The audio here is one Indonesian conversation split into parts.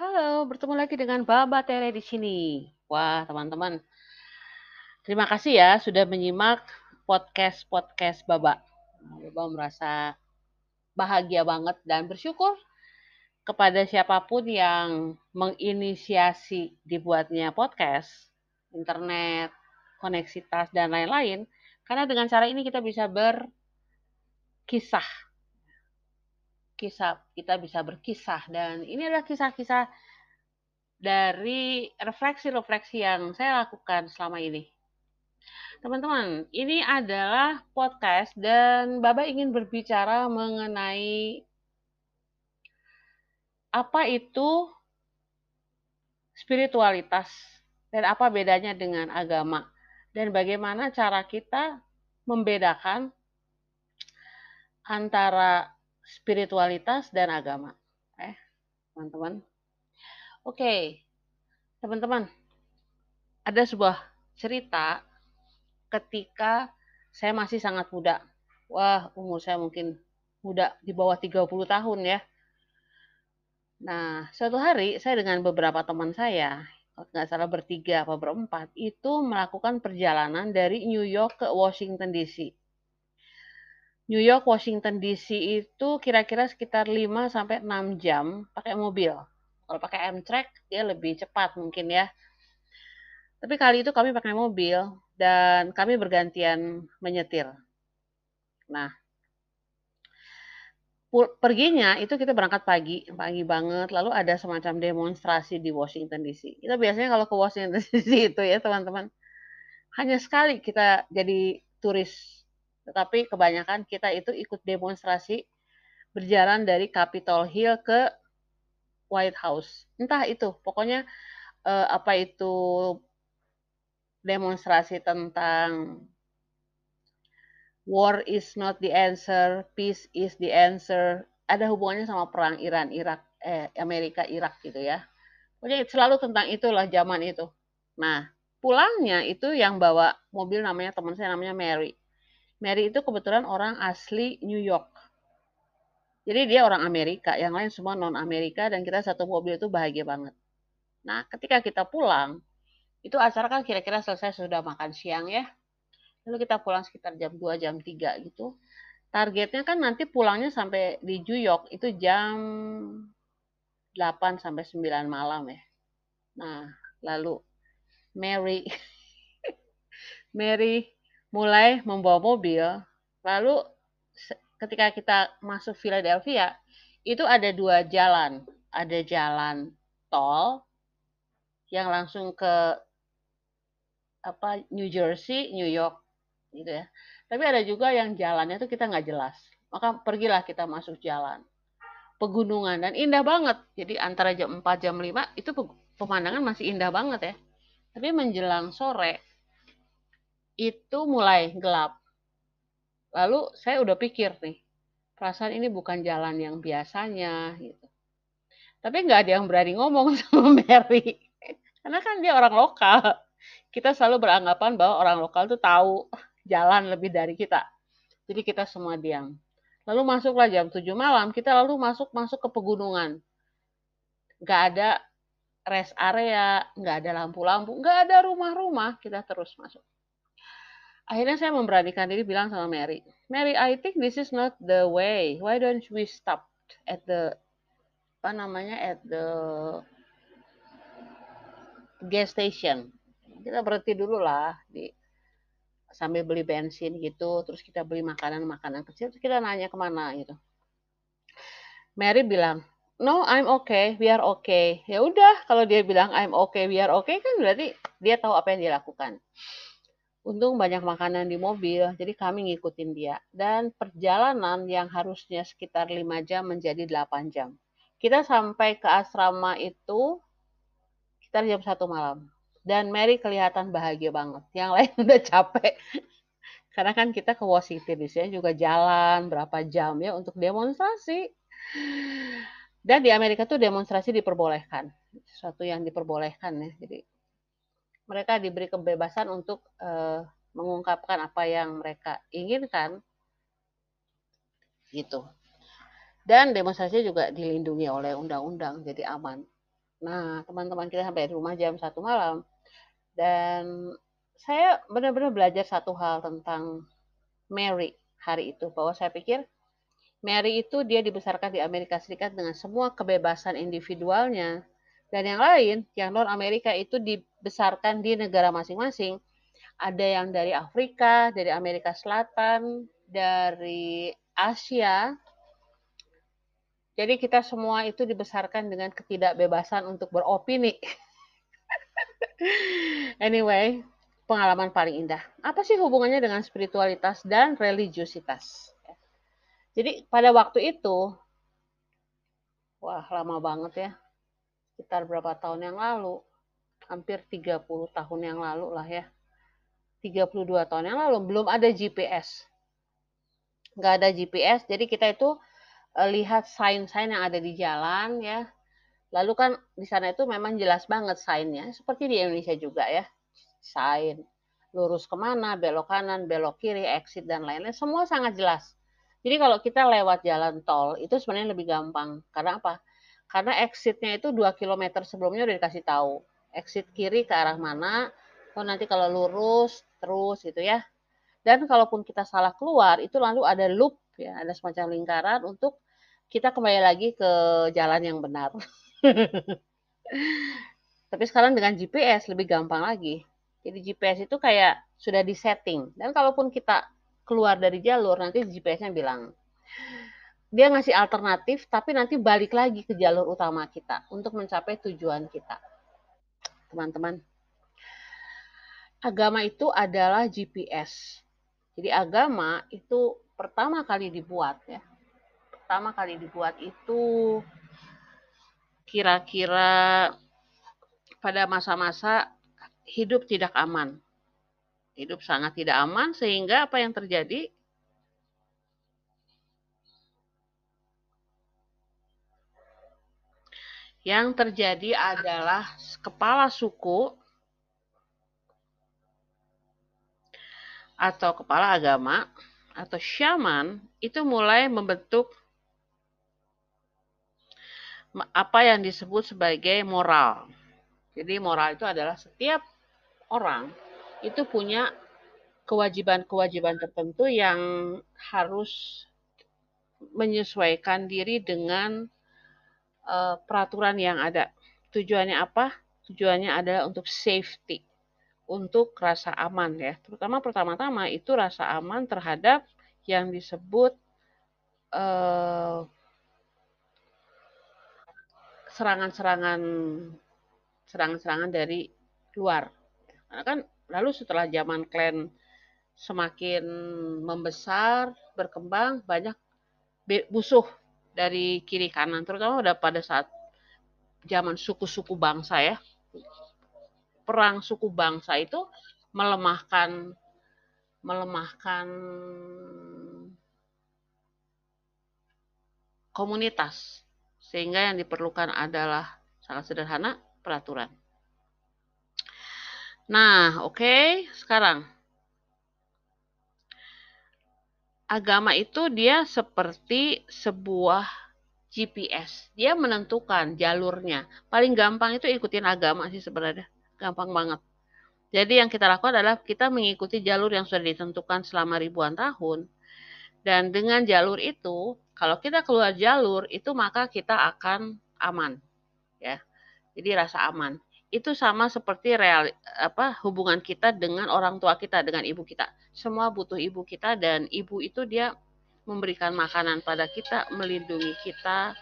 Halo, bertemu lagi dengan Baba Tere di sini. Wah, teman-teman. Terima kasih ya sudah menyimak podcast-podcast Baba. Baba merasa bahagia banget dan bersyukur kepada siapa pun yang menginisiasi dibuatnya podcast, internet, koneksitas, dan lain-lain. Karena dengan cara ini kita bisa berkisah kisah kita bisa berkisah dan ini adalah kisah-kisah dari refleksi-refleksi yang saya lakukan selama ini. Teman-teman, ini adalah podcast dan Baba ingin berbicara mengenai apa itu spiritualitas dan apa bedanya dengan agama dan bagaimana cara kita membedakan antara spiritualitas dan agama. Eh, teman-teman. Oke, teman-teman. Ada sebuah cerita ketika saya masih sangat muda. Wah, umur saya mungkin muda di bawah 30 tahun ya. Nah, suatu hari saya dengan beberapa teman saya, nggak salah bertiga apa berempat, itu melakukan perjalanan dari New York ke Washington DC. New York, Washington DC itu kira-kira sekitar 5 sampai 6 jam pakai mobil. Kalau pakai Amtrak dia lebih cepat mungkin ya. Tapi kali itu kami pakai mobil dan kami bergantian menyetir. Nah, perginya itu kita berangkat pagi, pagi banget, lalu ada semacam demonstrasi di Washington DC. Kita biasanya kalau ke Washington DC itu ya teman-teman, hanya sekali kita jadi turis tetapi kebanyakan kita itu ikut demonstrasi berjalan dari Capitol Hill ke White House. Entah itu, pokoknya eh, apa itu demonstrasi tentang war is not the answer, peace is the answer. Ada hubungannya sama perang Iran, Irak, eh, Amerika, Irak gitu ya. Pokoknya selalu tentang itulah zaman itu. Nah, pulangnya itu yang bawa mobil namanya teman saya namanya Mary. Mary itu kebetulan orang asli New York. Jadi dia orang Amerika, yang lain semua non Amerika dan kita satu mobil itu bahagia banget. Nah, ketika kita pulang, itu acara kan kira-kira selesai sudah makan siang ya. Lalu kita pulang sekitar jam 2, jam 3 gitu. Targetnya kan nanti pulangnya sampai di New York itu jam 8 sampai 9 malam ya. Nah, lalu Mary Mary mulai membawa mobil, lalu ketika kita masuk Philadelphia, itu ada dua jalan. Ada jalan tol yang langsung ke apa New Jersey, New York gitu ya. Tapi ada juga yang jalannya itu kita nggak jelas. Maka pergilah kita masuk jalan pegunungan dan indah banget. Jadi antara jam 4 jam 5 itu pemandangan masih indah banget ya. Tapi menjelang sore itu mulai gelap. Lalu saya udah pikir nih, perasaan ini bukan jalan yang biasanya gitu. Tapi nggak ada yang berani ngomong sama Mary. Karena kan dia orang lokal. Kita selalu beranggapan bahwa orang lokal tuh tahu jalan lebih dari kita. Jadi kita semua diam. Lalu masuklah jam 7 malam, kita lalu masuk-masuk ke pegunungan. Nggak ada rest area, nggak ada lampu-lampu, nggak ada rumah-rumah, kita terus masuk. Akhirnya saya memberanikan diri bilang sama Mary, Mary, I think this is not the way. Why don't we stop at the apa namanya at the gas station? Kita berhenti dulu lah di sambil beli bensin gitu, terus kita beli makanan-makanan kecil, terus kita nanya ke mana gitu. Mary bilang, no, I'm okay, we are okay. Ya udah, kalau dia bilang I'm okay, we are okay kan berarti dia tahu apa yang dia lakukan. Untung banyak makanan di mobil, jadi kami ngikutin dia. Dan perjalanan yang harusnya sekitar 5 jam menjadi 8 jam. Kita sampai ke asrama itu sekitar jam 1 malam. Dan Mary kelihatan bahagia banget. Yang lain udah capek. Karena kan kita ke Washington DC juga jalan berapa jam ya untuk demonstrasi. Dan di Amerika tuh demonstrasi diperbolehkan. Sesuatu yang diperbolehkan ya. Jadi mereka diberi kebebasan untuk uh, mengungkapkan apa yang mereka inginkan. Gitu. Dan demonstrasi juga dilindungi oleh undang-undang jadi aman. Nah, teman-teman kita sampai di rumah jam satu malam. Dan saya benar-benar belajar satu hal tentang Mary hari itu bahwa saya pikir Mary itu dia dibesarkan di Amerika Serikat dengan semua kebebasan individualnya dan yang lain yang non Amerika itu dibesarkan di negara masing-masing ada yang dari Afrika, dari Amerika Selatan, dari Asia. Jadi kita semua itu dibesarkan dengan ketidakbebasan untuk beropini. anyway, pengalaman paling indah. Apa sih hubungannya dengan spiritualitas dan religiusitas? Jadi pada waktu itu, wah lama banget ya, sekitar berapa tahun yang lalu, hampir 30 tahun yang lalu lah ya 32 tahun yang lalu belum ada GPS. Nggak ada GPS, jadi kita itu uh, lihat sign-sign yang ada di jalan ya. Lalu kan di sana itu memang jelas banget sign-nya, seperti di Indonesia juga ya. Sign, lurus ke mana, belok kanan, belok kiri, exit, dan lain-lain. Semua sangat jelas. Jadi kalau kita lewat jalan tol, itu sebenarnya lebih gampang. Karena apa? Karena exitnya itu 2 km sebelumnya udah dikasih tahu. Exit kiri ke arah mana, oh nanti kalau lurus terus gitu ya. Dan kalaupun kita salah keluar, itu lalu ada loop ya, ada semacam lingkaran untuk kita kembali lagi ke jalan yang benar. Tapi sekarang dengan GPS lebih gampang lagi. Jadi GPS itu kayak sudah disetting. Dan kalaupun kita keluar dari jalur, nanti GPS-nya bilang, dia ngasih alternatif, tapi nanti balik lagi ke jalur utama kita untuk mencapai tujuan kita. Teman-teman, agama itu adalah GPS. Jadi agama itu pertama kali dibuat ya. Pertama kali dibuat itu kira-kira pada masa-masa hidup tidak aman. Hidup sangat tidak aman sehingga apa yang terjadi? Yang terjadi adalah kepala suku atau kepala agama atau syaman itu mulai membentuk apa yang disebut sebagai moral. Jadi moral itu adalah setiap orang itu punya kewajiban-kewajiban tertentu yang harus menyesuaikan diri dengan uh, peraturan yang ada. Tujuannya apa? Tujuannya adalah untuk safety untuk rasa aman ya. Terutama pertama-tama itu rasa aman terhadap yang disebut serangan serangan-serangan serangan-serangan dari luar. Karena kan lalu setelah zaman klan semakin membesar, berkembang, banyak musuh dari kiri kanan, terutama udah pada saat zaman suku-suku bangsa ya. Perang suku bangsa itu melemahkan melemahkan komunitas. Sehingga yang diperlukan adalah sangat sederhana peraturan. Nah, oke, okay, sekarang agama itu dia seperti sebuah GPS. Dia menentukan jalurnya. Paling gampang itu ikutin agama sih sebenarnya. Gampang banget. Jadi yang kita lakukan adalah kita mengikuti jalur yang sudah ditentukan selama ribuan tahun. Dan dengan jalur itu, kalau kita keluar jalur itu maka kita akan aman. Ya. Jadi rasa aman. Itu sama seperti real apa hubungan kita dengan orang tua kita, dengan ibu kita. Semua butuh ibu kita dan ibu itu dia memberikan makanan pada kita, melindungi kita,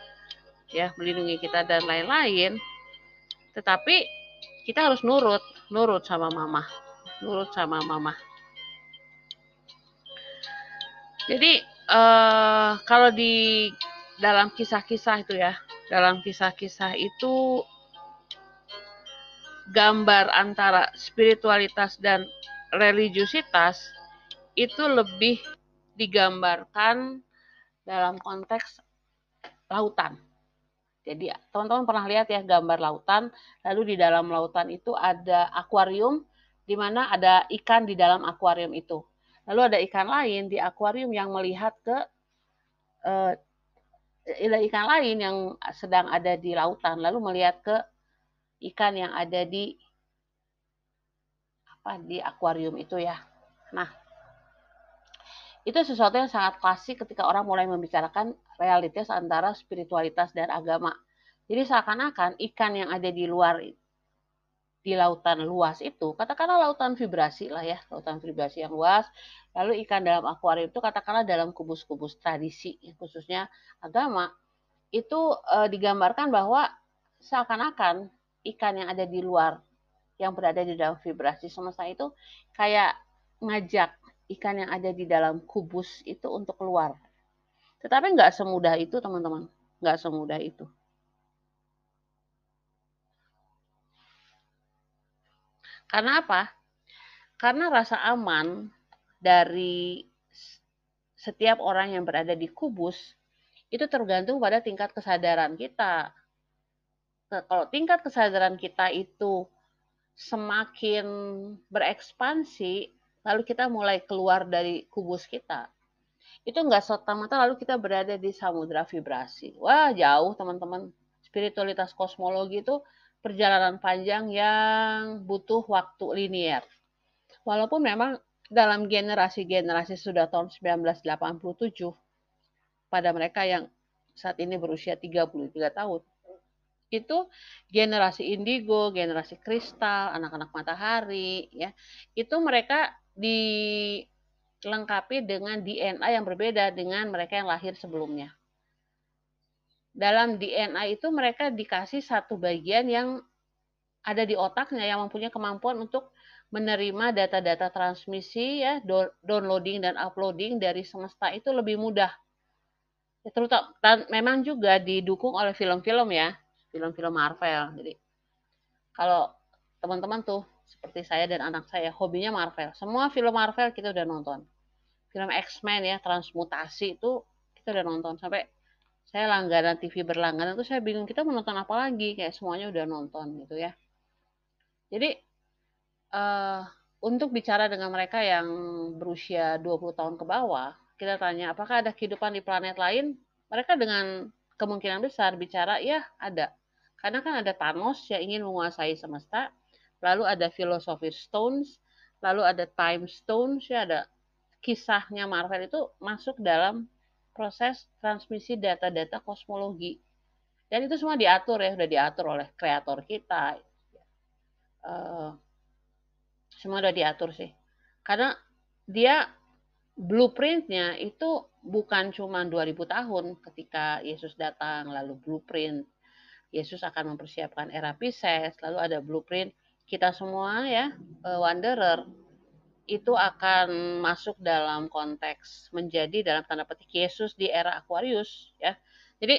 ya, melindungi kita dan lain-lain. Tetapi kita harus nurut, nurut sama mama, nurut sama mama. Jadi uh, kalau di dalam kisah-kisah itu ya, dalam kisah-kisah itu gambar antara spiritualitas dan religiusitas itu lebih digambarkan dalam konteks lautan. Jadi teman-teman pernah lihat ya gambar lautan, lalu di dalam lautan itu ada akuarium di mana ada ikan di dalam akuarium itu. Lalu ada ikan lain di akuarium yang melihat ke ada ikan lain yang sedang ada di lautan, lalu melihat ke ikan yang ada di apa di akuarium itu ya. Nah, itu sesuatu yang sangat klasik ketika orang mulai membicarakan realitas antara spiritualitas dan agama. Jadi seakan-akan ikan yang ada di luar di lautan luas itu, katakanlah lautan vibrasi lah ya, lautan vibrasi yang luas. Lalu ikan dalam akuarium itu katakanlah dalam kubus-kubus tradisi, khususnya agama, itu e, digambarkan bahwa seakan-akan ikan yang ada di luar, yang berada di dalam vibrasi semesta itu kayak ngajak ikan yang ada di dalam kubus itu untuk keluar. Tetapi nggak semudah itu teman-teman, nggak semudah itu. Karena apa? Karena rasa aman dari setiap orang yang berada di kubus itu tergantung pada tingkat kesadaran kita. Kalau tingkat kesadaran kita itu semakin berekspansi, lalu kita mulai keluar dari kubus kita. Itu nggak serta-merta lalu kita berada di samudra vibrasi. Wah, jauh teman-teman. Spiritualitas kosmologi itu perjalanan panjang yang butuh waktu linier. Walaupun memang dalam generasi-generasi sudah tahun 1987 pada mereka yang saat ini berusia 33 tahun. Itu generasi indigo, generasi kristal, anak-anak matahari ya. Itu mereka dilengkapi dengan DNA yang berbeda dengan mereka yang lahir sebelumnya dalam DNA itu mereka dikasih satu bagian yang ada di otaknya yang mempunyai kemampuan untuk menerima data-data transmisi ya downloading dan uploading dari semesta itu lebih mudah. Ya, terutama memang juga didukung oleh film-film ya, film-film Marvel. Jadi kalau teman-teman tuh seperti saya dan anak saya hobinya Marvel. Semua film Marvel kita udah nonton. Film X-Men ya, transmutasi itu kita udah nonton sampai saya langganan TV berlangganan tuh saya bingung kita menonton apa lagi kayak semuanya udah nonton gitu ya jadi uh, untuk bicara dengan mereka yang berusia 20 tahun ke bawah kita tanya apakah ada kehidupan di planet lain mereka dengan kemungkinan besar bicara ya ada karena kan ada Thanos yang ingin menguasai semesta lalu ada Philosophy Stones lalu ada Time Stones ya ada kisahnya Marvel itu masuk dalam proses transmisi data-data kosmologi. Dan itu semua diatur ya, sudah diatur oleh kreator kita. Uh, semua sudah diatur sih. Karena dia blueprintnya itu bukan cuma 2000 tahun ketika Yesus datang, lalu blueprint Yesus akan mempersiapkan era Pisces, lalu ada blueprint kita semua ya, uh, wanderer itu akan masuk dalam konteks menjadi dalam tanda petik Yesus di era Aquarius ya. Jadi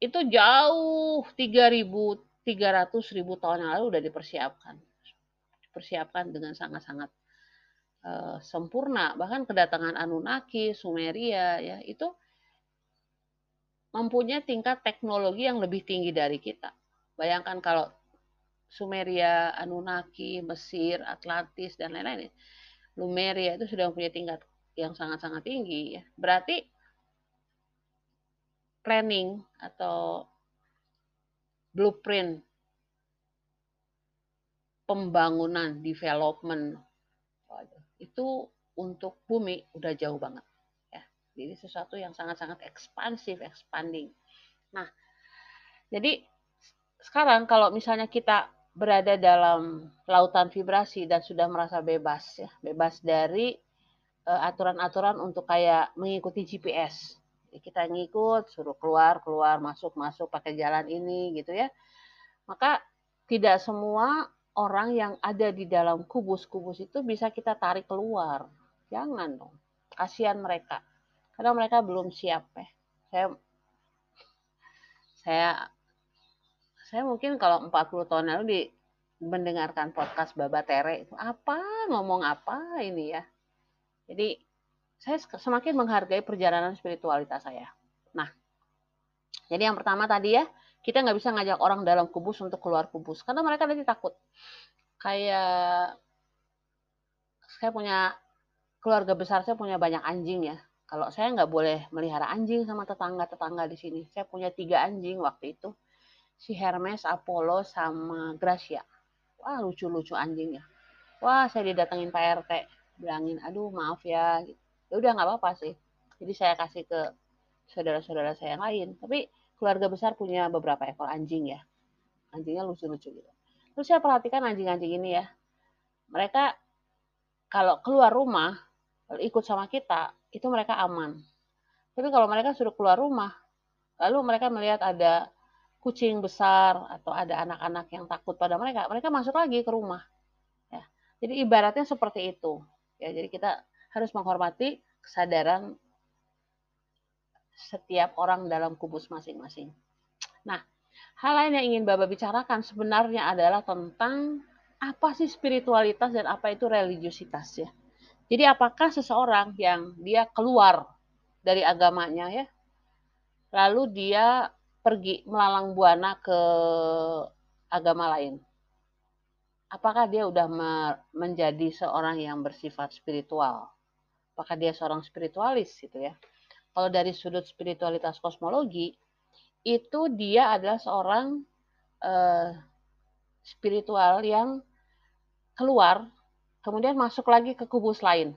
itu jauh 3000 300 ribu tahun yang lalu udah dipersiapkan. Dipersiapkan dengan sangat-sangat uh, sempurna. Bahkan kedatangan Anunnaki, Sumeria ya, itu mempunyai tingkat teknologi yang lebih tinggi dari kita. Bayangkan kalau Sumeria, Anunnaki, Mesir, Atlantis, dan lain-lain. Lumeria itu sudah mempunyai tingkat yang sangat-sangat tinggi. Ya. Berarti planning atau blueprint pembangunan, development itu untuk bumi udah jauh banget. Ya. Jadi sesuatu yang sangat-sangat ekspansif, expanding. Nah, jadi sekarang kalau misalnya kita berada dalam lautan vibrasi dan sudah merasa bebas ya, bebas dari uh, aturan-aturan untuk kayak mengikuti GPS. Jadi kita ngikut, suruh keluar, keluar, masuk, masuk pakai jalan ini gitu ya. Maka tidak semua orang yang ada di dalam kubus-kubus itu bisa kita tarik keluar. Jangan dong. Kasihan mereka. Karena mereka belum siap ya. Saya saya saya mungkin kalau 40 tahun lalu di mendengarkan podcast Baba Tere itu apa ngomong apa ini ya. Jadi saya semakin menghargai perjalanan spiritualitas saya. Nah, jadi yang pertama tadi ya, kita nggak bisa ngajak orang dalam kubus untuk keluar kubus karena mereka nanti takut. Kayak saya punya keluarga besar saya punya banyak anjing ya. Kalau saya nggak boleh melihara anjing sama tetangga-tetangga di sini. Saya punya tiga anjing waktu itu si Hermes, Apollo, sama Gracia. Wah lucu-lucu anjingnya. Wah saya didatengin Pak RT, bilangin, aduh maaf ya. Ya udah nggak apa-apa sih. Jadi saya kasih ke saudara-saudara saya yang lain. Tapi keluarga besar punya beberapa ekor anjing ya. Anjingnya lucu-lucu gitu. Terus saya perhatikan anjing-anjing ini ya. Mereka kalau keluar rumah, ikut sama kita, itu mereka aman. Tapi kalau mereka sudah keluar rumah, lalu mereka melihat ada kucing besar atau ada anak-anak yang takut pada mereka, mereka masuk lagi ke rumah. Ya. Jadi ibaratnya seperti itu. Ya, jadi kita harus menghormati kesadaran setiap orang dalam kubus masing-masing. Nah, hal lain yang ingin Bapak bicarakan sebenarnya adalah tentang apa sih spiritualitas dan apa itu religiusitas ya. Jadi apakah seseorang yang dia keluar dari agamanya ya, lalu dia pergi melalang buana ke agama lain. Apakah dia udah menjadi seorang yang bersifat spiritual? Apakah dia seorang spiritualis gitu ya? Kalau dari sudut spiritualitas kosmologi, itu dia adalah seorang uh, spiritual yang keluar, kemudian masuk lagi ke kubus lain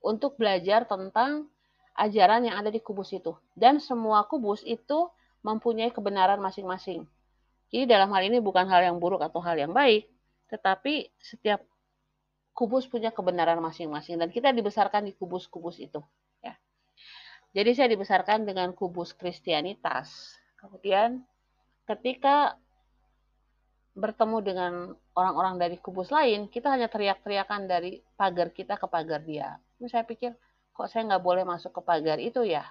untuk belajar tentang ajaran yang ada di kubus itu. Dan semua kubus itu mempunyai kebenaran masing-masing. Jadi dalam hal ini bukan hal yang buruk atau hal yang baik, tetapi setiap kubus punya kebenaran masing-masing dan kita dibesarkan di kubus-kubus itu. Ya. Jadi saya dibesarkan dengan kubus Kristianitas. Kemudian ketika bertemu dengan orang-orang dari kubus lain, kita hanya teriak-teriakan dari pagar kita ke pagar dia. Ini saya pikir, kok saya nggak boleh masuk ke pagar itu ya?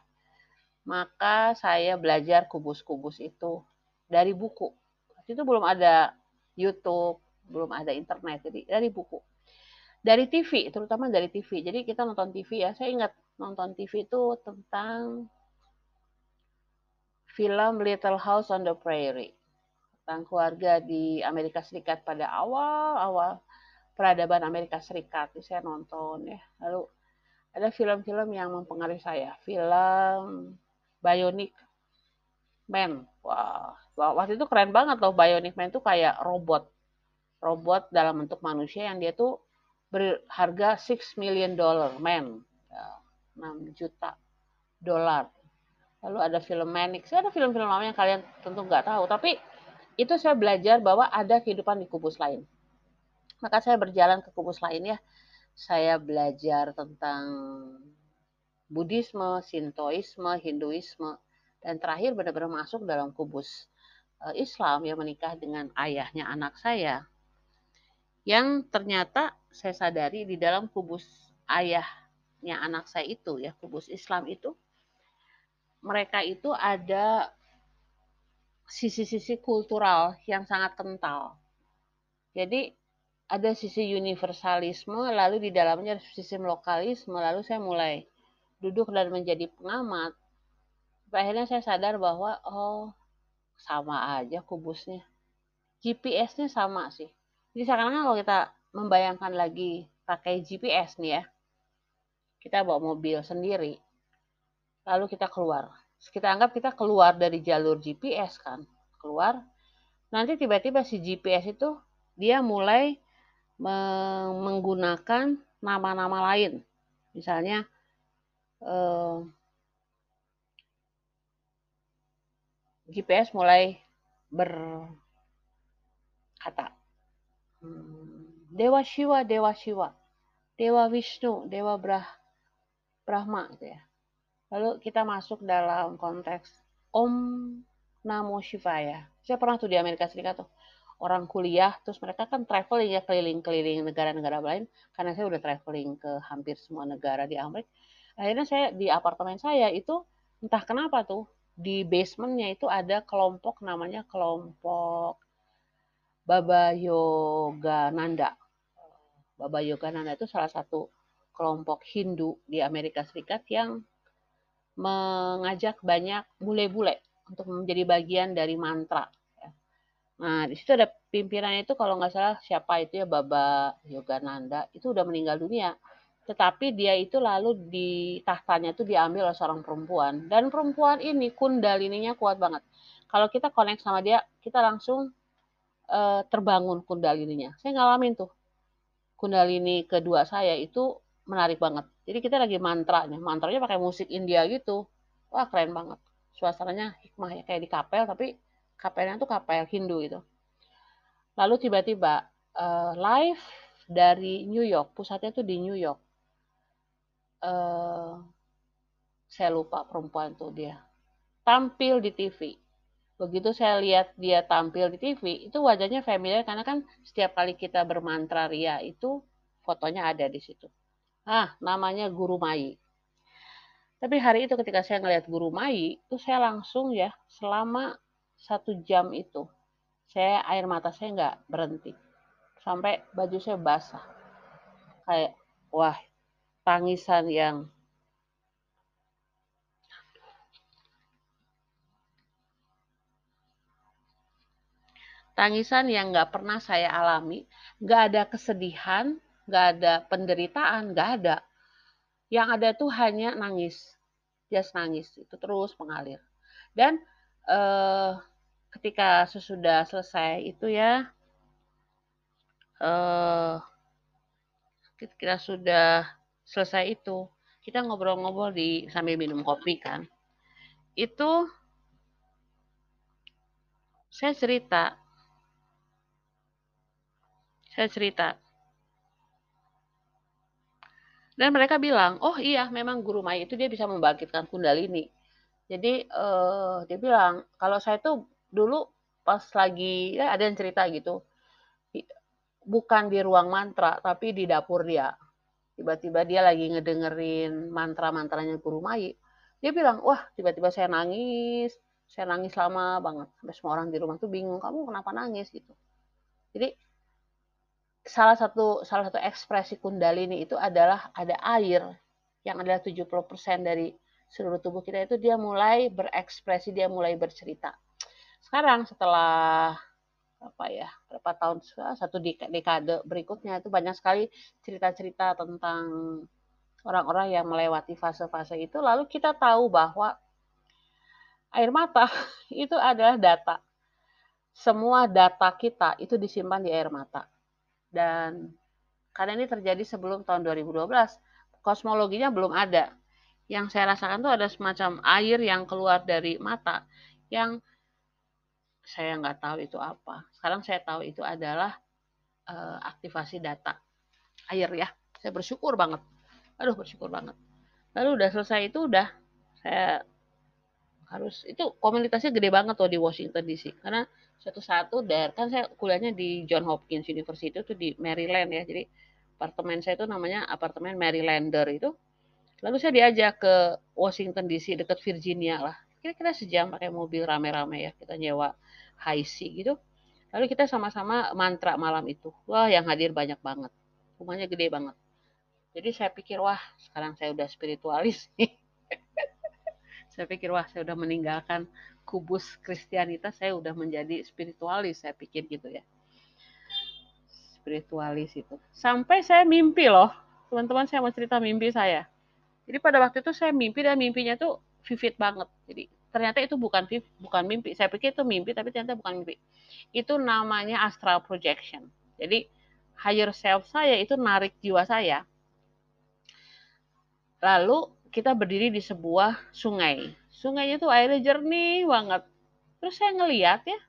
maka saya belajar kubus-kubus itu dari buku. Itu belum ada YouTube, belum ada internet, jadi dari buku. Dari TV, terutama dari TV. Jadi kita nonton TV ya. Saya ingat nonton TV itu tentang film Little House on the Prairie. Tentang keluarga di Amerika Serikat pada awal-awal peradaban Amerika Serikat. Itu saya nonton ya. Lalu ada film-film yang mempengaruhi saya. Film Bionic Man. Wah, waktu itu keren banget loh Bionic Man itu kayak robot. Robot dalam bentuk manusia yang dia tuh berharga 6 million dollar, man. 6 ya, juta dolar. Lalu ada film Manic. Saya ada film-film lama yang kalian tentu nggak tahu. Tapi itu saya belajar bahwa ada kehidupan di kubus lain. Maka saya berjalan ke kubus lain ya. Saya belajar tentang Buddhisme, Sintoisme, Hinduisme, dan terakhir benar-benar masuk dalam kubus eh, Islam yang menikah dengan ayahnya anak saya. Yang ternyata saya sadari di dalam kubus ayahnya anak saya itu ya, kubus Islam itu mereka itu ada sisi-sisi kultural yang sangat kental. Jadi ada sisi universalisme, lalu di dalamnya ada sisi lokalisme, lalu saya mulai duduk dan menjadi pengamat, akhirnya saya sadar bahwa oh sama aja kubusnya. GPS-nya sama sih. Jadi sekarang kalau kita membayangkan lagi pakai GPS nih ya, kita bawa mobil sendiri, lalu kita keluar. Kita anggap kita keluar dari jalur GPS kan, keluar. Nanti tiba-tiba si GPS itu dia mulai menggunakan nama-nama lain. Misalnya uh, GPS mulai berkata Dewa Shiva, Dewa Shiva, Dewa Vishnu, Dewa Brah, Brahma gitu ya. Lalu kita masuk dalam konteks Om Namo Shivaya. Saya pernah tuh di Amerika Serikat tuh orang kuliah, terus mereka kan traveling ya keliling-keliling negara-negara lain, karena saya udah traveling ke hampir semua negara di Amerika akhirnya saya di apartemen saya itu entah kenapa tuh di basementnya itu ada kelompok namanya kelompok Baba Yoga Nanda. Baba Yoga Nanda itu salah satu kelompok Hindu di Amerika Serikat yang mengajak banyak bule-bule untuk menjadi bagian dari mantra. Ya. Nah, di situ ada pimpinannya itu kalau nggak salah siapa itu ya Baba Yogananda itu udah meninggal dunia tetapi dia itu lalu di tahtanya itu diambil oleh seorang perempuan dan perempuan ini kundalininya kuat banget kalau kita connect sama dia, kita langsung uh, terbangun kundalininya. Saya ngalamin tuh kundalini kedua saya itu menarik banget. Jadi kita lagi mantranya, mantranya pakai musik India gitu. Wah keren banget. Suasananya hikmah ya kayak di kapel, tapi kapelnya tuh kapel Hindu gitu. Lalu tiba-tiba uh, live dari New York, pusatnya tuh di New York. Uh, saya lupa perempuan tuh dia tampil di TV. Begitu saya lihat dia tampil di TV, itu wajahnya familiar karena kan setiap kali kita bermantra ria itu fotonya ada di situ. Ah, namanya Guru Mai. Tapi hari itu ketika saya ngelihat Guru Mai, itu saya langsung ya selama satu jam itu, saya air mata saya nggak berhenti. Sampai baju saya basah. Kayak, wah, tangisan yang tangisan yang nggak pernah saya alami, nggak ada kesedihan, nggak ada penderitaan, nggak ada. Yang ada tuh hanya nangis, just nangis itu terus mengalir. Dan eh, ketika sesudah selesai itu ya, eh, kita sudah selesai itu, kita ngobrol-ngobrol di sambil minum kopi kan. Itu saya cerita saya cerita. Dan mereka bilang, oh iya memang guru Mai itu dia bisa membangkitkan kundalini. Jadi uh, dia bilang, kalau saya tuh dulu pas lagi, ya ada yang cerita gitu, bukan di ruang mantra, tapi di dapur dia. Tiba-tiba dia lagi ngedengerin mantra-mantranya guru Mai. Dia bilang, wah tiba-tiba saya nangis, saya nangis lama banget. Sampai semua orang di rumah tuh bingung, kamu kenapa nangis gitu. Jadi salah satu salah satu ekspresi kundalini itu adalah ada air yang adalah 70% dari seluruh tubuh kita itu dia mulai berekspresi, dia mulai bercerita. Sekarang setelah apa ya berapa tahun satu dekade berikutnya itu banyak sekali cerita-cerita tentang orang-orang yang melewati fase-fase itu. Lalu kita tahu bahwa air mata itu adalah data. Semua data kita itu disimpan di air mata dan karena ini terjadi sebelum tahun 2012, kosmologinya belum ada. Yang saya rasakan tuh ada semacam air yang keluar dari mata yang saya nggak tahu itu apa. Sekarang saya tahu itu adalah uh, aktivasi data air ya. Saya bersyukur banget. Aduh bersyukur banget. Lalu udah selesai itu udah saya harus itu komunitasnya gede banget tuh di Washington DC karena suatu saat tuh dari kan saya kuliahnya di John Hopkins University itu di Maryland ya. Jadi apartemen saya itu namanya apartemen Marylander itu. Lalu saya diajak ke Washington DC dekat Virginia lah. Kira-kira sejam pakai mobil rame-rame ya kita nyewa high sea gitu. Lalu kita sama-sama mantra malam itu. Wah yang hadir banyak banget. Rumahnya gede banget. Jadi saya pikir wah sekarang saya udah spiritualis nih saya pikir wah saya udah meninggalkan kubus Kristianitas saya udah menjadi spiritualis saya pikir gitu ya. Spiritualis itu. Sampai saya mimpi loh. Teman-teman saya mau cerita mimpi saya. Jadi pada waktu itu saya mimpi dan mimpinya tuh vivid banget. Jadi ternyata itu bukan bukan mimpi. Saya pikir itu mimpi tapi ternyata bukan mimpi. Itu namanya astral projection. Jadi higher self saya itu narik jiwa saya. Lalu kita berdiri di sebuah sungai sungainya tuh airnya jernih banget. Terus saya ngeliat ya,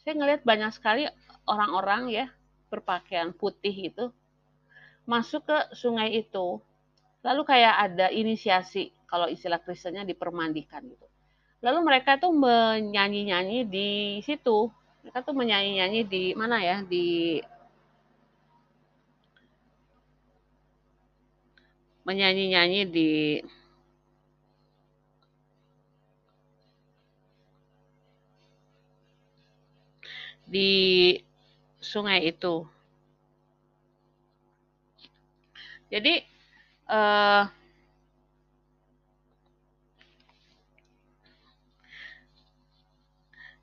saya ngeliat banyak sekali orang-orang ya berpakaian putih itu masuk ke sungai itu. Lalu kayak ada inisiasi kalau istilah Kristennya dipermandikan gitu. Lalu mereka tuh menyanyi-nyanyi di situ. Mereka tuh menyanyi-nyanyi di mana ya? Di menyanyi-nyanyi di di sungai itu. Jadi uh,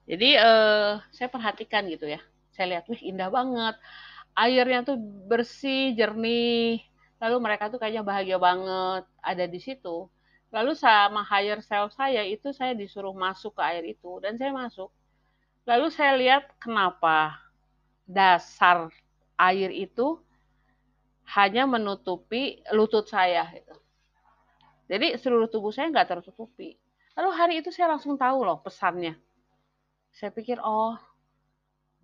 jadi uh, saya perhatikan gitu ya. Saya lihat, wih indah banget. Airnya tuh bersih, jernih. Lalu mereka tuh kayaknya bahagia banget ada di situ. Lalu sama higher self saya itu saya disuruh masuk ke air itu dan saya masuk. Lalu saya lihat kenapa dasar air itu hanya menutupi lutut saya. Gitu. Jadi seluruh tubuh saya nggak tertutupi. Lalu hari itu saya langsung tahu loh pesannya. Saya pikir, oh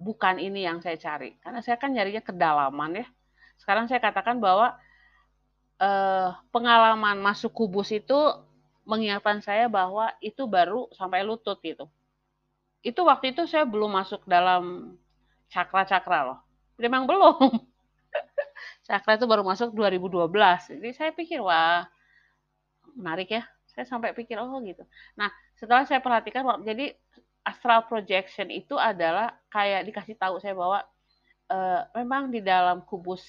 bukan ini yang saya cari. Karena saya kan nyarinya kedalaman ya. Sekarang saya katakan bahwa eh, pengalaman masuk kubus itu mengingatkan saya bahwa itu baru sampai lutut gitu. Itu waktu itu saya belum masuk dalam cakra-cakra loh. Memang belum. cakra itu baru masuk 2012. Jadi saya pikir wah menarik ya. Saya sampai pikir oh gitu. Nah setelah saya perhatikan jadi astral projection itu adalah kayak dikasih tahu saya bahwa uh, memang di dalam kubus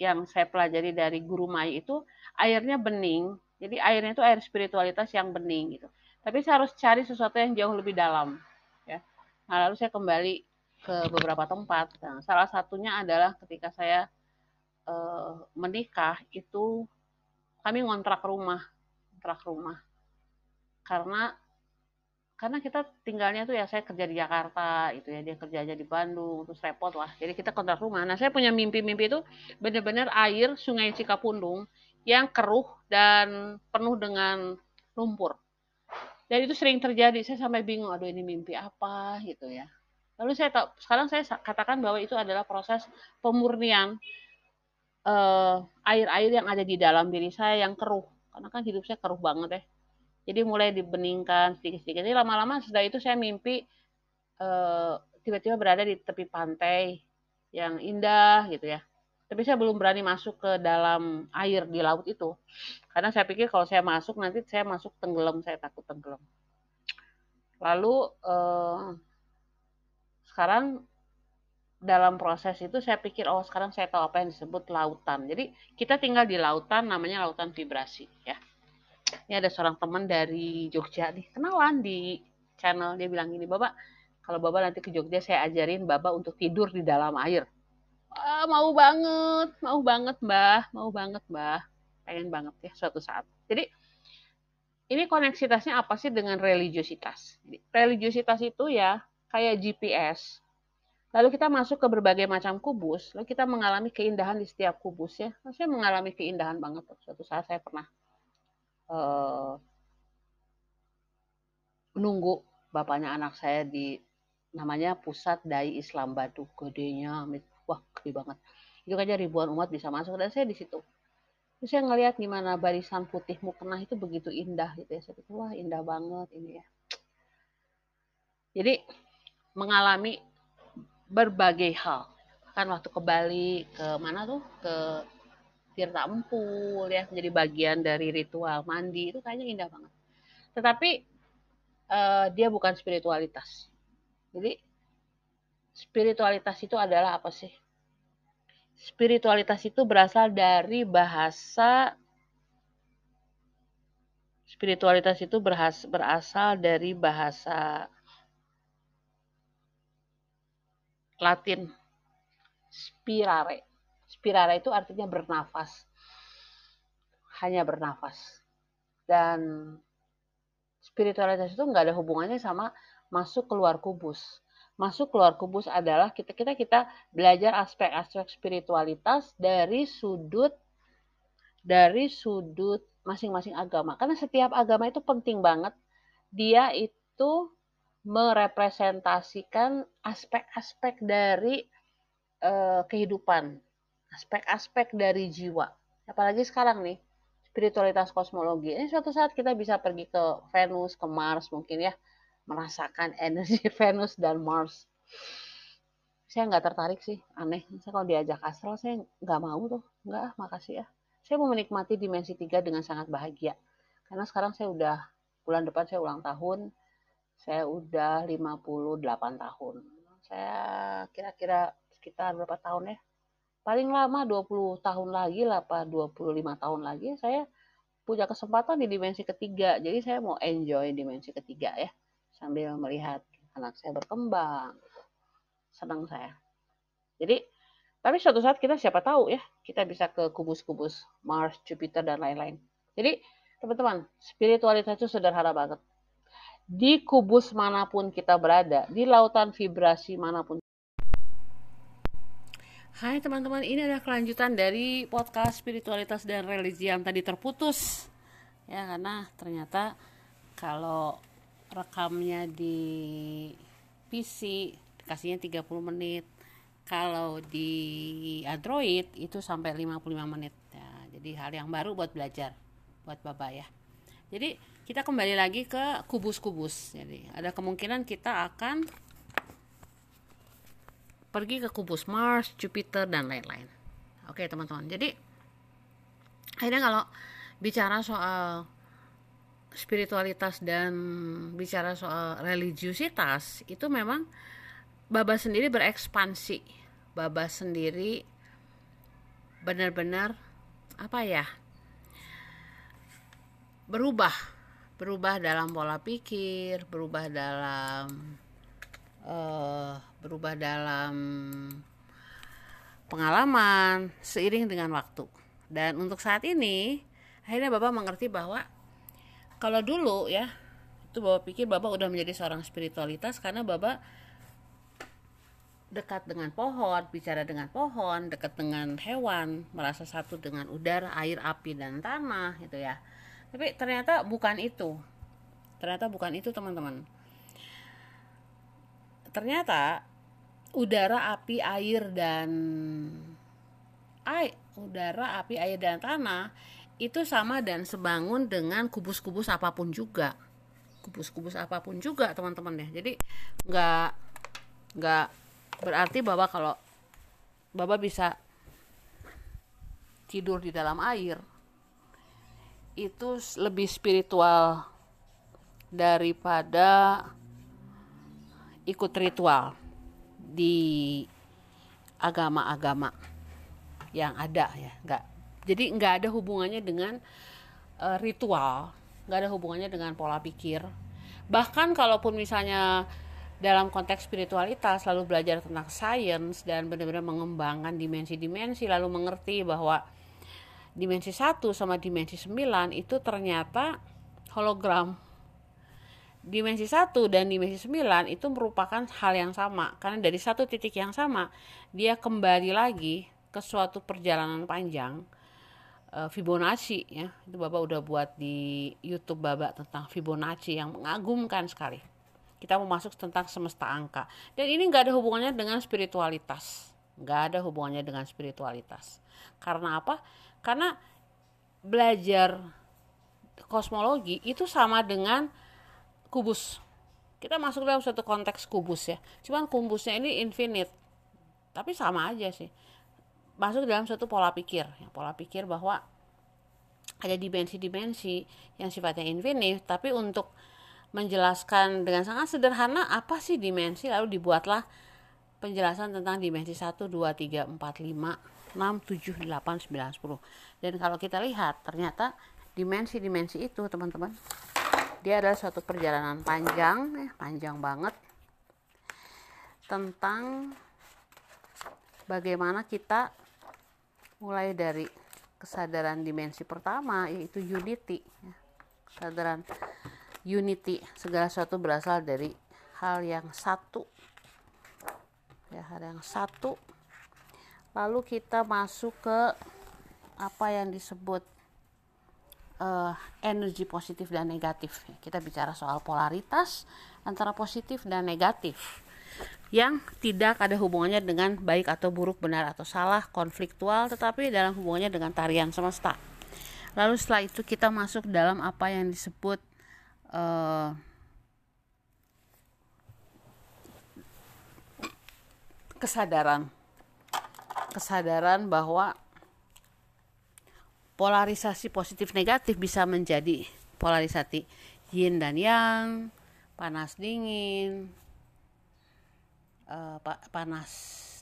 yang saya pelajari dari guru Mai itu airnya bening. Jadi airnya itu air spiritualitas yang bening gitu. Tapi saya harus cari sesuatu yang jauh lebih dalam. Ya. Nah, lalu saya kembali ke beberapa tempat. Nah, salah satunya adalah ketika saya uh, menikah itu kami ngontrak rumah, ngontrak rumah. Karena karena kita tinggalnya tuh ya saya kerja di Jakarta itu ya dia kerja aja di Bandung terus repot lah. Jadi kita kontrak rumah. Nah saya punya mimpi-mimpi itu benar-benar air sungai Cikapundung yang keruh dan penuh dengan lumpur. Dan itu sering terjadi. Saya sampai bingung aduh ini mimpi apa? gitu ya. Lalu saya tahu sekarang saya katakan bahwa itu adalah proses pemurnian eh, air-air uh, yang ada di dalam diri saya yang keruh. Karena kan hidup saya keruh banget ya jadi mulai dibeningkan sedikit-sedikit. Jadi lama-lama setelah itu saya mimpi eh, tiba-tiba berada di tepi pantai yang indah gitu ya. Tapi saya belum berani masuk ke dalam air di laut itu. Karena saya pikir kalau saya masuk nanti saya masuk tenggelam, saya takut tenggelam. Lalu eh, sekarang dalam proses itu saya pikir oh sekarang saya tahu apa yang disebut lautan. Jadi kita tinggal di lautan namanya lautan vibrasi ya ini ada seorang teman dari Jogja nih kenalan di channel dia bilang gini Bapak kalau Bapak nanti ke Jogja saya ajarin Bapak untuk tidur di dalam air. Ah, mau banget mau banget Mbah mau banget Mbah. Pengen banget ya suatu saat. Jadi ini koneksitasnya apa sih dengan religiositas? Religiositas itu ya kayak GPS Lalu kita masuk ke berbagai macam kubus, lalu kita mengalami keindahan di setiap kubus ya. Saya mengalami keindahan banget. Suatu saat saya pernah uh, menunggu bapaknya anak saya di namanya Pusat Dai Islam Batu gedenya wah gede banget. Itu aja ribuan umat bisa masuk dan saya di situ. Terus saya ngelihat gimana barisan putih mukena itu begitu indah gitu ya. Saya wah indah banget ini ya. Jadi mengalami berbagai hal. Kan waktu ke Bali ke mana tuh? Ke Tirta Empul ya menjadi bagian dari ritual mandi itu kayaknya indah banget. Tetapi uh, dia bukan spiritualitas. Jadi spiritualitas itu adalah apa sih? Spiritualitas itu berasal dari bahasa spiritualitas itu berhas, berasal dari bahasa Latin spirare Spirara itu artinya bernafas. Hanya bernafas. Dan spiritualitas itu nggak ada hubungannya sama masuk keluar kubus. Masuk keluar kubus adalah kita kita kita belajar aspek-aspek spiritualitas dari sudut dari sudut masing-masing agama. Karena setiap agama itu penting banget. Dia itu merepresentasikan aspek-aspek dari uh, kehidupan aspek-aspek dari jiwa. Apalagi sekarang nih, spiritualitas kosmologi. Ini suatu saat kita bisa pergi ke Venus, ke Mars mungkin ya, merasakan energi Venus dan Mars. Saya nggak tertarik sih, aneh. Saya kalau diajak astral, saya nggak mau tuh. Nggak, makasih ya. Saya mau menikmati dimensi tiga dengan sangat bahagia. Karena sekarang saya udah, bulan depan saya ulang tahun, saya udah 58 tahun. Saya kira-kira sekitar berapa tahun ya? Paling lama 20 tahun lagi lah apa 25 tahun lagi saya punya kesempatan di dimensi ketiga jadi saya mau enjoy dimensi ketiga ya sambil melihat anak saya berkembang senang saya jadi tapi suatu saat kita siapa tahu ya kita bisa ke kubus-kubus Mars Jupiter dan lain-lain jadi Teman-teman, spiritualitas itu sederhana banget. Di kubus mana pun kita berada, di lautan vibrasi mana pun. Hai teman-teman, ini adalah kelanjutan dari podcast spiritualitas dan religi yang tadi terputus. Ya, karena ternyata kalau rekamnya di PC dikasihnya 30 menit. Kalau di Android itu sampai 55 menit. Ya, jadi hal yang baru buat belajar buat Bapak ya. Jadi kita kembali lagi ke kubus-kubus. Jadi ada kemungkinan kita akan pergi ke kubus Mars, Jupiter dan lain-lain. Oke teman-teman. Jadi akhirnya kalau bicara soal spiritualitas dan bicara soal religiusitas itu memang Baba sendiri berekspansi. Baba sendiri benar-benar apa ya berubah berubah dalam pola pikir berubah dalam uh, berubah dalam pengalaman seiring dengan waktu. Dan untuk saat ini akhirnya bapak mengerti bahwa kalau dulu ya itu bapak pikir bapak udah menjadi seorang spiritualitas karena bapak dekat dengan pohon, bicara dengan pohon, dekat dengan hewan, merasa satu dengan udara, air, api, dan tanah, gitu ya. Tapi ternyata bukan itu. Ternyata bukan itu teman-teman ternyata udara api air dan air udara api air dan tanah itu sama dan sebangun dengan kubus-kubus apa pun juga. Kubus-kubus apa pun juga teman-teman ya. Jadi nggak nggak berarti bahwa kalau Baba bisa tidur di dalam air itu lebih spiritual daripada ikut ritual di agama-agama yang ada ya. Nggak jadi nggak ada hubungannya dengan uh, ritual nggak ada hubungannya dengan pola pikir. Bahkan kalaupun misalnya dalam konteks spiritualitas lalu belajar tentang sains dan benar-benar mengembangkan dimensi-dimensi lalu mengerti bahwa dimensi 1 sama dimensi 9 itu ternyata hologram dimensi 1 dan dimensi 9 itu merupakan hal yang sama. Karena dari satu titik yang sama dia kembali lagi ke suatu perjalanan panjang uh, Fibonacci ya. Itu Bapak udah buat di YouTube Bapak tentang Fibonacci yang mengagumkan sekali. Kita mau masuk tentang semesta angka. Dan ini nggak ada hubungannya dengan spiritualitas. Nggak ada hubungannya dengan spiritualitas. Karena apa? Karena belajar kosmologi itu sama dengan kubus. Kita masuk dalam satu konteks kubus ya. Cuman kubusnya ini infinite. Tapi sama aja sih. Masuk dalam satu pola pikir. Pola pikir bahwa ada dimensi-dimensi yang sifatnya infinite tapi untuk menjelaskan dengan sangat sederhana apa sih dimensi lalu dibuatlah penjelasan tentang dimensi 1 2 3 4 5 6, 7, 8, 9, 10 dan kalau kita lihat ternyata dimensi-dimensi itu teman-teman dia adalah suatu perjalanan panjang eh, panjang banget tentang bagaimana kita mulai dari kesadaran dimensi pertama yaitu unity ya. kesadaran unity segala sesuatu berasal dari hal yang satu ya hal yang satu lalu kita masuk ke apa yang disebut uh, energi positif dan negatif kita bicara soal polaritas antara positif dan negatif yang tidak ada hubungannya dengan baik atau buruk, benar atau salah, konfliktual, tetapi dalam hubungannya dengan tarian semesta. Lalu setelah itu kita masuk dalam apa yang disebut uh, kesadaran kesadaran bahwa polarisasi positif negatif bisa menjadi polarisasi yin dan yang, panas dingin, uh, panas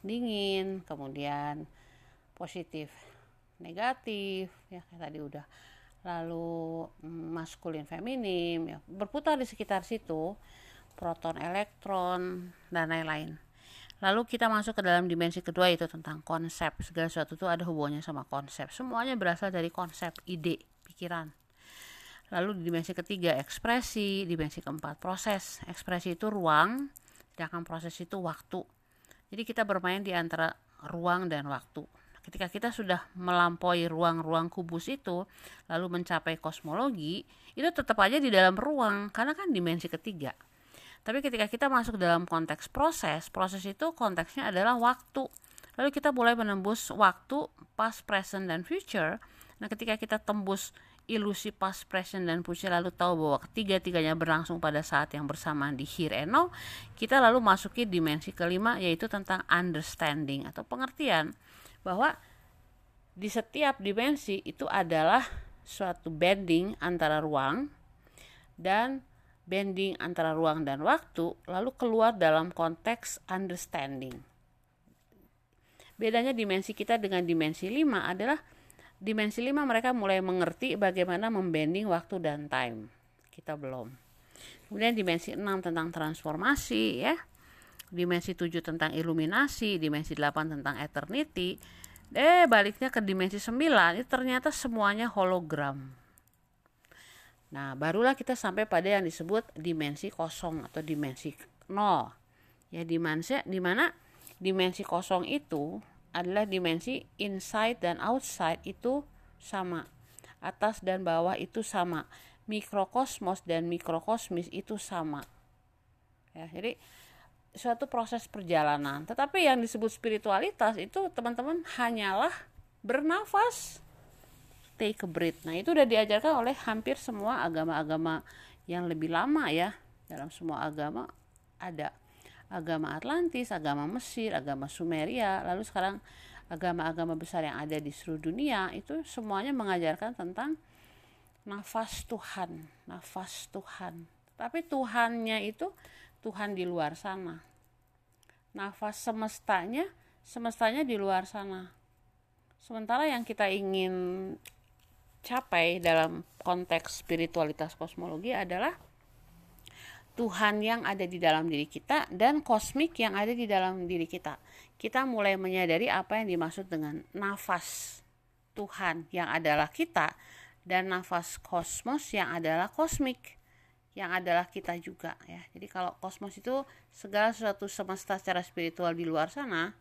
dingin, kemudian positif negatif, ya kayak tadi udah. Lalu mm, maskulin feminim, ya berputar di sekitar situ, proton elektron dan lain-lain. Lalu kita masuk ke dalam dimensi kedua itu tentang konsep. Segala sesuatu itu ada hubungannya sama konsep. Semuanya berasal dari konsep, ide, pikiran. Lalu di dimensi ketiga ekspresi, dimensi keempat proses. Ekspresi itu ruang, sedangkan proses itu waktu. Jadi kita bermain di antara ruang dan waktu. Ketika kita sudah melampaui ruang-ruang kubus itu, lalu mencapai kosmologi, itu tetap aja di dalam ruang, karena kan dimensi ketiga. Tapi ketika kita masuk dalam konteks proses, proses itu konteksnya adalah waktu. Lalu kita mulai menembus waktu, past, present, dan future. Nah, ketika kita tembus ilusi past, present, dan future lalu tahu bahwa ketiga-tiganya berlangsung pada saat yang bersamaan di here and now, kita lalu masuki dimensi kelima yaitu tentang understanding atau pengertian bahwa di setiap dimensi itu adalah suatu bending antara ruang dan bending antara ruang dan waktu lalu keluar dalam konteks understanding. Bedanya dimensi kita dengan dimensi 5 adalah dimensi 5 mereka mulai mengerti bagaimana membanding waktu dan time. Kita belum. Kemudian dimensi 6 tentang transformasi ya. Dimensi 7 tentang iluminasi, dimensi 8 tentang eternity. Eh baliknya ke dimensi 9 itu ternyata semuanya hologram. Nah, barulah kita sampai pada yang disebut dimensi kosong atau dimensi nol. Ya, dimensi di mana dimensi kosong itu adalah dimensi inside dan outside itu sama. Atas dan bawah itu sama. Mikrokosmos dan mikrokosmis itu sama. Ya, jadi suatu proses perjalanan. Tetapi yang disebut spiritualitas itu teman-teman hanyalah bernafas. Take a breath. Nah, itu udah diajarkan oleh hampir semua agama-agama yang lebih lama ya. Dalam semua agama ada agama Atlantis, agama Mesir, agama Sumeria, lalu sekarang agama-agama besar yang ada di seluruh dunia itu semuanya mengajarkan tentang nafas Tuhan, nafas Tuhan. Tapi Tuhannya itu Tuhan di luar sana. Nafas semestanya, semestanya di luar sana. Sementara yang kita ingin capai dalam konteks spiritualitas kosmologi adalah Tuhan yang ada di dalam diri kita dan kosmik yang ada di dalam diri kita. Kita mulai menyadari apa yang dimaksud dengan nafas Tuhan yang adalah kita dan nafas kosmos yang adalah kosmik yang adalah kita juga ya. Jadi kalau kosmos itu segala sesuatu semesta secara spiritual di luar sana,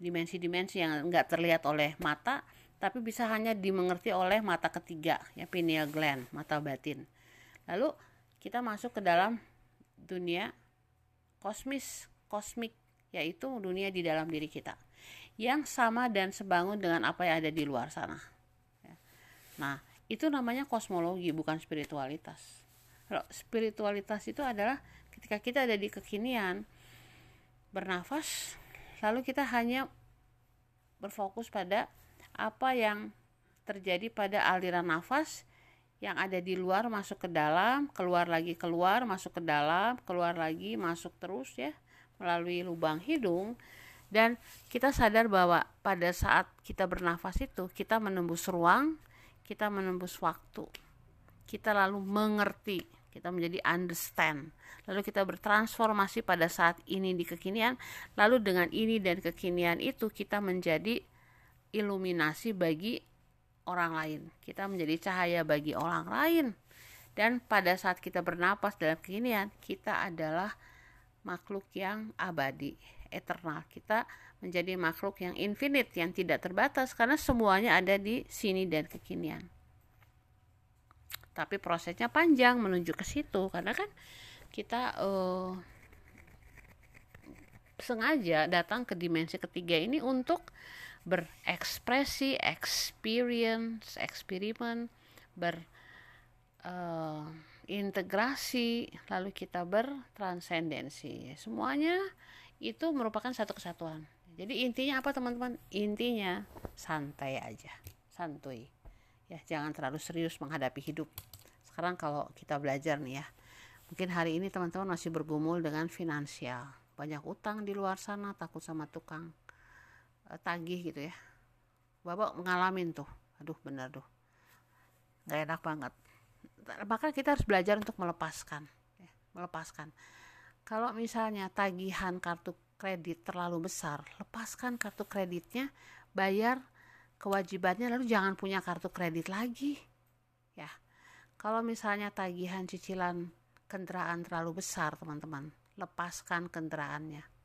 dimensi-dimensi yang enggak terlihat oleh mata tapi bisa hanya dimengerti oleh mata ketiga ya pineal gland, mata batin. Lalu kita masuk ke dalam dunia kosmis, kosmik, yaitu dunia di dalam diri kita yang sama dan sebangun dengan apa yang ada di luar sana. Ya. Nah, itu namanya kosmologi, bukan spiritualitas. Kalau spiritualitas itu adalah ketika kita ada di kekinian, bernafas, lalu kita hanya berfokus pada apa yang terjadi pada aliran nafas yang ada di luar masuk ke dalam, keluar lagi keluar, masuk ke dalam, keluar lagi, masuk terus ya melalui lubang hidung dan kita sadar bahwa pada saat kita bernafas itu kita menembus ruang, kita menembus waktu. Kita lalu mengerti, kita menjadi understand. Lalu kita bertransformasi pada saat ini di kekinian, lalu dengan ini dan kekinian itu kita menjadi iluminasi bagi orang lain. Kita menjadi cahaya bagi orang lain. Dan pada saat kita bernapas dalam kekinian, kita adalah makhluk yang abadi, eternal. Kita menjadi makhluk yang infinite, yang tidak terbatas karena semuanya ada di sini dan kekinian. Tapi prosesnya panjang menuju ke situ karena kan kita uh, sengaja datang ke dimensi ketiga ini untuk berekspresi, experience, eksperimen, berintegrasi, uh, lalu kita bertransendensi. Semuanya itu merupakan satu kesatuan. Jadi intinya apa teman-teman? Intinya santai aja, santuy. Ya, jangan terlalu serius menghadapi hidup. Sekarang kalau kita belajar nih ya, mungkin hari ini teman-teman masih bergumul dengan finansial. Banyak utang di luar sana, takut sama tukang tagih gitu ya. Bapak ngalamin tuh. Aduh benar tuh. Nggak enak banget. Maka kita harus belajar untuk melepaskan ya, melepaskan. Kalau misalnya tagihan kartu kredit terlalu besar lepaskan kartu kreditnya bayar kewajibannya lalu jangan punya kartu kredit lagi. Ya. Kalau misalnya tagihan cicilan kendaraan terlalu besar teman-teman lepaskan kendaraannya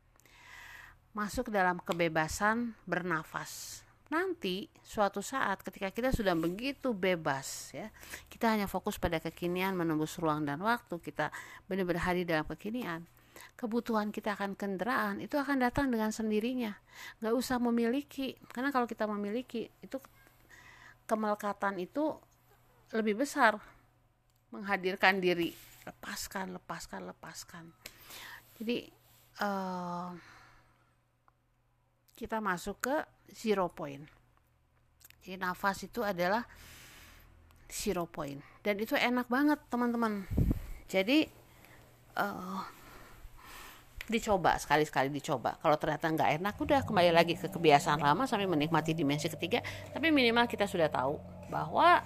masuk dalam kebebasan bernafas. Nanti suatu saat ketika kita sudah begitu bebas ya kita hanya fokus pada kekinian menembus ruang dan waktu kita benar-benar hadir dalam kekinian kebutuhan kita akan kendaraan itu akan datang dengan sendirinya. Nggak usah memiliki karena kalau kita memiliki itu kemelekatan itu lebih besar. Menghadirkan diri lepaskan lepaskan lepaskan. Jadi uh, kita masuk ke zero point. Jadi nafas itu adalah zero point. Dan itu enak banget teman-teman. Jadi uh, dicoba sekali-sekali dicoba. Kalau ternyata nggak enak udah kembali lagi ke kebiasaan lama sampai menikmati dimensi ketiga. Tapi minimal kita sudah tahu bahwa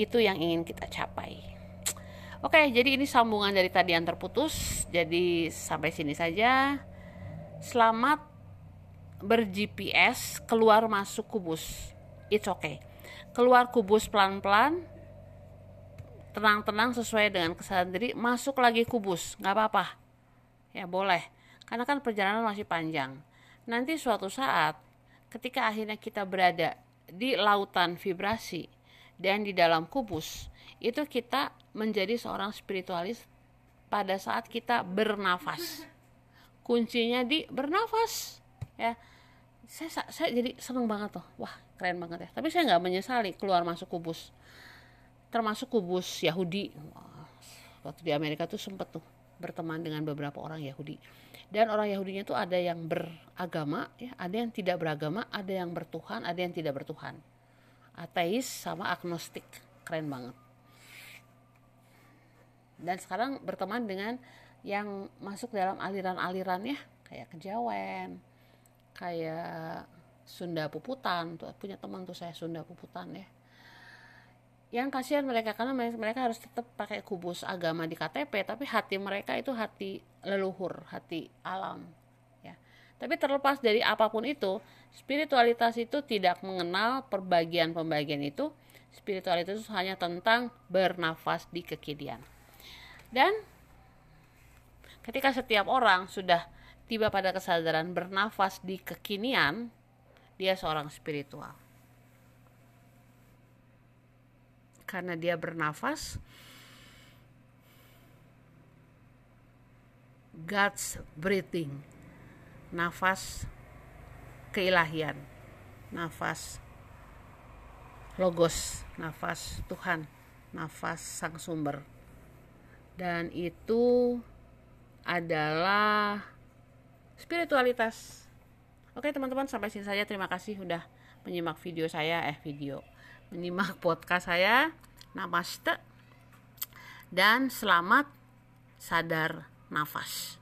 itu yang ingin kita capai. Oke jadi ini sambungan dari tadi yang terputus. Jadi sampai sini saja. Selamat ber-GPS keluar masuk kubus. It's okay. Keluar kubus pelan-pelan, tenang-tenang sesuai dengan kesadaran diri, masuk lagi kubus, nggak apa-apa. Ya boleh, karena kan perjalanan masih panjang. Nanti suatu saat, ketika akhirnya kita berada di lautan vibrasi dan di dalam kubus, itu kita menjadi seorang spiritualis pada saat kita bernafas. Kuncinya di bernafas, ya saya saya jadi seneng banget tuh. Wah keren banget ya. Tapi saya nggak menyesali keluar masuk kubus. Termasuk kubus Yahudi. Waktu di Amerika tuh sempet tuh berteman dengan beberapa orang Yahudi. Dan orang Yahudinya tuh ada yang beragama ya. Ada yang tidak beragama ada yang bertuhan ada yang tidak bertuhan. Ateis sama agnostik. Keren banget. Dan sekarang berteman dengan yang masuk dalam aliran-aliran ya. Kayak kejawen kayak Sunda Puputan tuh punya teman tuh saya Sunda Puputan ya. Yang kasihan mereka karena mereka harus tetap pakai kubus agama di KTP tapi hati mereka itu hati leluhur hati alam ya. Tapi terlepas dari apa pun itu spiritualitas itu tidak mengenal perbagian-pembagian itu. Spiritualitas itu hanya tentang bernafas di kekinian dan ketika setiap orang sudah tiba pada kesadaran bernafas di kekinian, dia seorang spiritual. Karena dia bernafas, God's breathing, nafas keilahian, nafas logos, nafas Tuhan, nafas sang sumber. Dan itu adalah spiritualitas. Oke teman-teman sampai sini saja terima kasih sudah menyimak video saya eh video menyimak podcast saya. Namaste dan selamat sadar nafas.